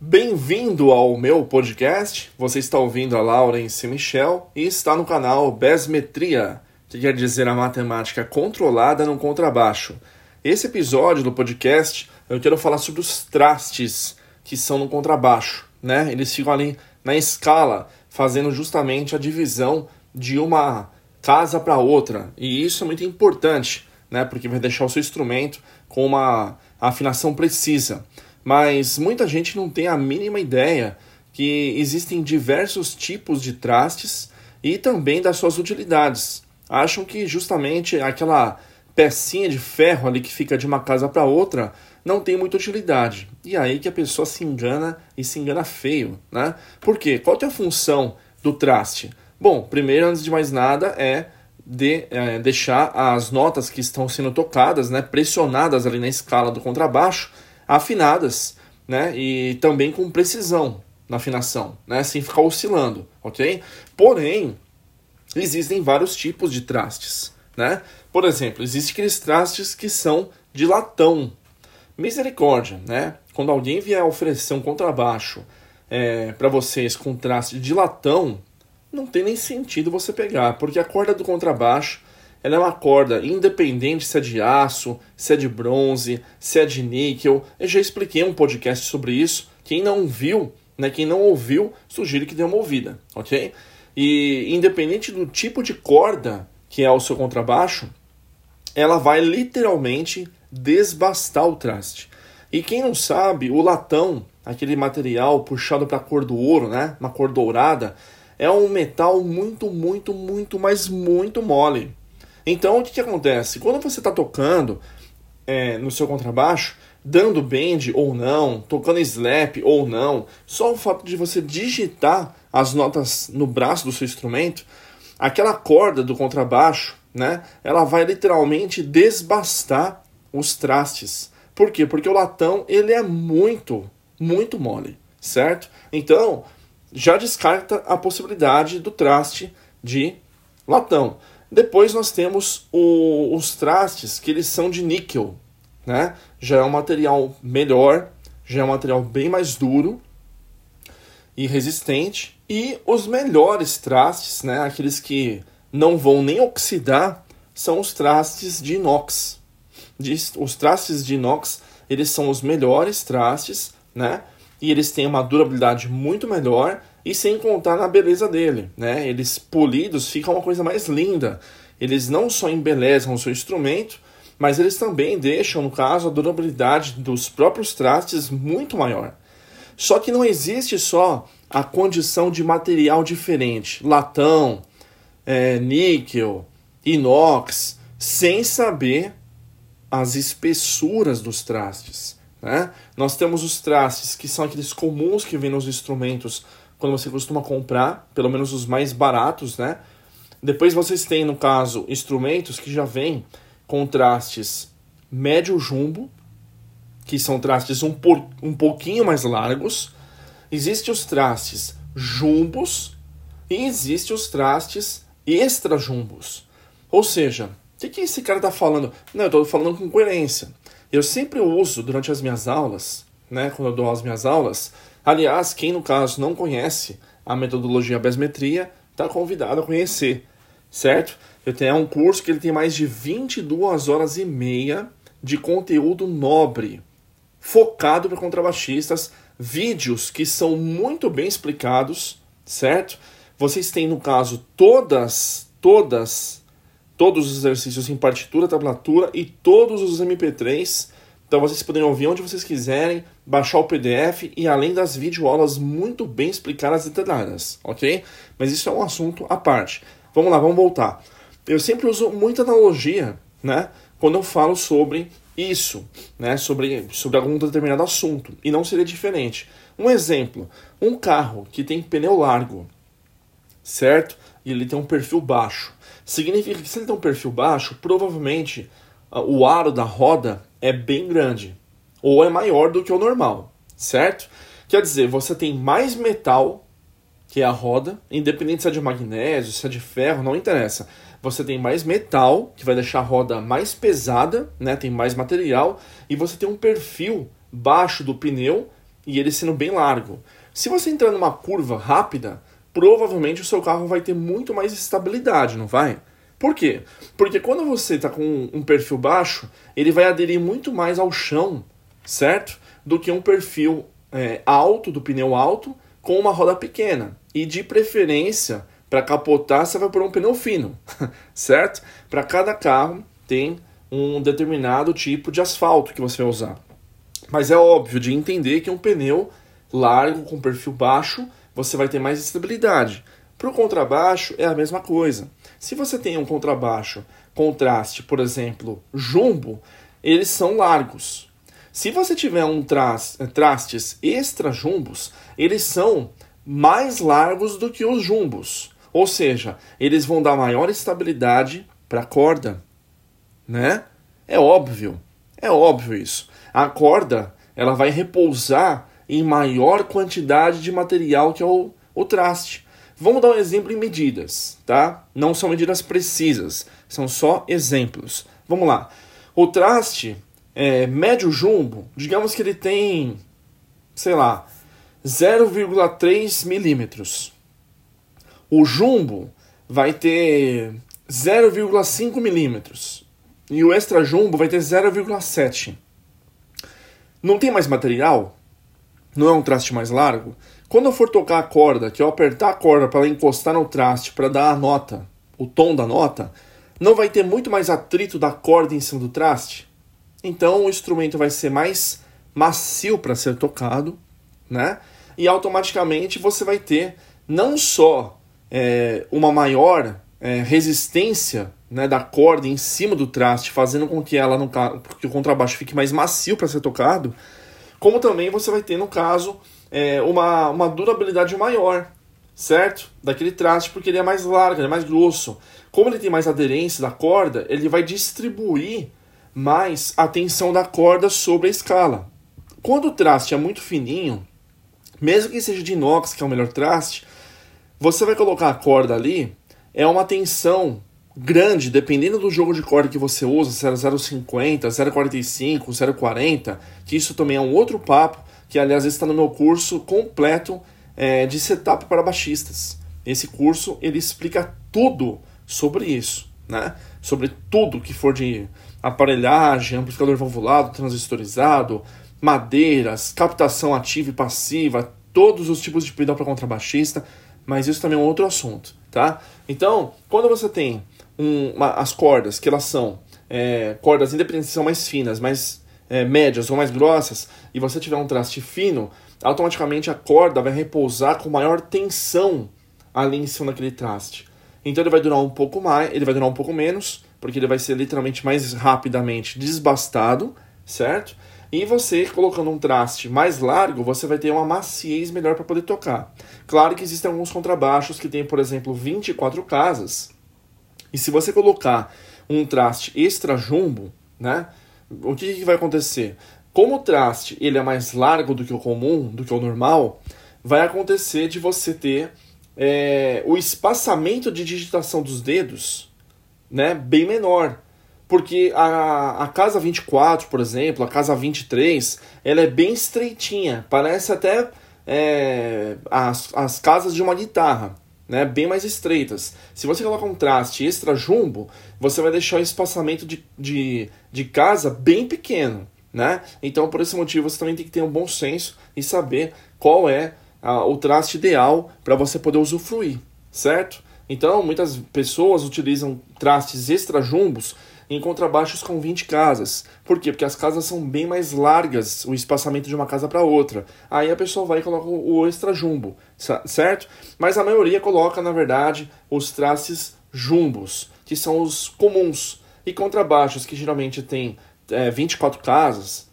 Bem-vindo ao meu podcast. Você está ouvindo a Laurence Michel e está no canal Besmetria, que quer dizer a matemática controlada no contrabaixo. Esse episódio do podcast eu quero falar sobre os trastes que são no contrabaixo, né? Eles ficam ali na escala, fazendo justamente a divisão de uma casa para outra. E isso é muito importante, né? Porque vai deixar o seu instrumento com uma afinação precisa mas muita gente não tem a mínima ideia que existem diversos tipos de trastes e também das suas utilidades. Acham que justamente aquela pecinha de ferro ali que fica de uma casa para outra não tem muita utilidade. E aí que a pessoa se engana e se engana feio, né? Por quê? Qual é a função do traste? Bom, primeiro, antes de mais nada, é de é, deixar as notas que estão sendo tocadas, né, pressionadas ali na escala do contrabaixo, afinadas, né? E também com precisão na afinação, né? Sem ficar oscilando, ok? Porém, existem vários tipos de trastes, né? Por exemplo, existem aqueles trastes que são de latão. Misericórdia, né? Quando alguém vier oferecer um contrabaixo é, para vocês com traste de latão, não tem nem sentido você pegar, porque a corda do contrabaixo ela é uma corda independente se é de aço, se é de bronze, se é de níquel. Eu já expliquei um podcast sobre isso. Quem não viu, né, quem não ouviu, sugiro que dê uma ouvida, ok? E independente do tipo de corda que é o seu contrabaixo, ela vai literalmente desbastar o traste. E quem não sabe, o latão, aquele material puxado para a cor do ouro, né, uma cor dourada, é um metal muito, muito, muito, mas muito mole. Então, o que, que acontece? Quando você está tocando é, no seu contrabaixo, dando bend ou não, tocando slap ou não, só o fato de você digitar as notas no braço do seu instrumento, aquela corda do contrabaixo, né, ela vai literalmente desbastar os trastes. Por quê? Porque o latão ele é muito, muito mole, certo? Então, já descarta a possibilidade do traste de latão. Depois nós temos o, os trastes que eles são de níquel, né? Já é um material melhor, já é um material bem mais duro e resistente. E os melhores trastes, né? Aqueles que não vão nem oxidar, são os trastes de inox. Os trastes de inox, eles são os melhores trastes, né? E eles têm uma durabilidade muito melhor e sem contar na beleza dele, né? Eles polidos ficam uma coisa mais linda. Eles não só embelezam o seu instrumento, mas eles também deixam, no caso, a durabilidade dos próprios trastes muito maior. Só que não existe só a condição de material diferente, latão, é, níquel, inox, sem saber as espessuras dos trastes. Né? Nós temos os trastes que são aqueles comuns que vêm nos instrumentos quando você costuma comprar, pelo menos os mais baratos, né? Depois vocês têm, no caso, instrumentos que já vêm com trastes médio jumbo, que são trastes um, por, um pouquinho mais largos. Existem os trastes jumbos e existem os trastes extra jumbos. Ou seja, o que, que esse cara está falando? Não, eu estou falando com coerência. Eu sempre uso durante as minhas aulas, né, quando eu dou as minhas aulas, Aliás, quem no caso não conhece a metodologia Besmetria, está convidado a conhecer, certo? Eu tenho um curso que ele tem mais de 22 horas e meia de conteúdo nobre, focado para contrabaixistas, vídeos que são muito bem explicados, certo? Vocês têm no caso todas, todas, todos os exercícios em partitura, tablatura e todos os MP3 então vocês podem ouvir onde vocês quiserem, baixar o PDF e além das videoaulas muito bem explicadas e detalhadas, ok? Mas isso é um assunto à parte. Vamos lá, vamos voltar. Eu sempre uso muita analogia, né? Quando eu falo sobre isso, né? Sobre, sobre algum determinado assunto. E não seria diferente. Um exemplo: um carro que tem pneu largo, certo? E ele tem um perfil baixo. Significa que se ele tem um perfil baixo, provavelmente o aro da roda é bem grande ou é maior do que o normal, certo? Quer dizer, você tem mais metal que é a roda, independente se é de magnésio, se é de ferro, não interessa. Você tem mais metal, que vai deixar a roda mais pesada, né? Tem mais material, e você tem um perfil baixo do pneu, e ele sendo bem largo. Se você entrar numa curva rápida, provavelmente o seu carro vai ter muito mais estabilidade, não vai? Por quê? Porque quando você está com um perfil baixo, ele vai aderir muito mais ao chão, certo? Do que um perfil é, alto, do pneu alto, com uma roda pequena. E de preferência, para capotar, você vai por um pneu fino, certo? Para cada carro tem um determinado tipo de asfalto que você vai usar. Mas é óbvio de entender que um pneu largo com perfil baixo, você vai ter mais estabilidade. Para o contrabaixo é a mesma coisa. Se você tem um contrabaixo contraste, por exemplo, jumbo, eles são largos. Se você tiver um trastes extra jumbos, eles são mais largos do que os jumbos. Ou seja, eles vão dar maior estabilidade para a corda, né? É óbvio, é óbvio isso. A corda ela vai repousar em maior quantidade de material que é o, o traste. Vamos dar um exemplo em medidas, tá? Não são medidas precisas, são só exemplos. Vamos lá. O traste é, médio jumbo, digamos que ele tem, sei lá, 0,3 milímetros. O jumbo vai ter 0,5 milímetros. E o extra jumbo vai ter 0,7. Não tem mais material? Não é um traste mais largo? Quando eu for tocar a corda, que eu apertar a corda para ela encostar no traste para dar a nota, o tom da nota, não vai ter muito mais atrito da corda em cima do traste? Então o instrumento vai ser mais macio para ser tocado, né? E automaticamente você vai ter não só é, uma maior é, resistência né, da corda em cima do traste, fazendo com que ela no que o contrabaixo fique mais macio para ser tocado, como também você vai ter no caso é, uma, uma durabilidade maior, certo? Daquele traste, porque ele é mais largo, ele é mais grosso. Como ele tem mais aderência da corda, ele vai distribuir mais a tensão da corda sobre a escala. Quando o traste é muito fininho, mesmo que seja de inox, que é o melhor traste, você vai colocar a corda ali, é uma tensão grande, dependendo do jogo de corda que você usa, 0,050, 0,45, 0,40, que isso também é um outro papo, que aliás está no meu curso completo é, de setup para baixistas. Esse curso ele explica tudo sobre isso, né? Sobre tudo que for de aparelhagem, amplificador valvulado, transistorizado, madeiras, captação ativa e passiva, todos os tipos de pedal para contrabaixista, mas isso também é um outro assunto, tá? Então, quando você tem um, uma, as cordas, que elas são é, cordas independentes, são mais finas, mais é, médias ou mais grossas, e você tiver um traste fino, automaticamente a corda vai repousar com maior tensão ali em cima daquele traste. Então ele vai durar um pouco mais, ele vai durar um pouco menos, porque ele vai ser literalmente mais rapidamente desbastado, certo? E você colocando um traste mais largo, você vai ter uma maciez melhor para poder tocar. Claro que existem alguns contrabaixos que tem, por exemplo, 24 casas. E se você colocar um traste extra jumbo, né? O que, que vai acontecer? Como o traste ele é mais largo do que o comum, do que o normal, vai acontecer de você ter é, o espaçamento de digitação dos dedos né, bem menor. Porque a, a casa 24, por exemplo, a casa 23, ela é bem estreitinha. Parece até é, as, as casas de uma guitarra né, bem mais estreitas. Se você colocar um traste extra jumbo, você vai deixar o espaçamento de, de, de casa bem pequeno. Né? Então, por esse motivo, você também tem que ter um bom senso e saber qual é a, o traste ideal para você poder usufruir, certo? Então, muitas pessoas utilizam trastes extra jumbos em contrabaixos com 20 casas. Por quê? Porque as casas são bem mais largas, o espaçamento de uma casa para outra. Aí a pessoa vai e coloca o extra jumbo, certo? Mas a maioria coloca, na verdade, os trastes jumbos, que são os comuns. E contrabaixos, que geralmente tem é, 24 casas,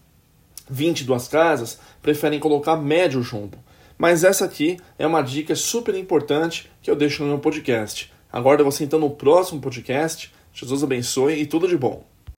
22 casas, preferem colocar médio jumbo. Mas essa aqui é uma dica super importante que eu deixo no meu podcast. Agora você então no próximo podcast Jesus abençoe e tudo de bom.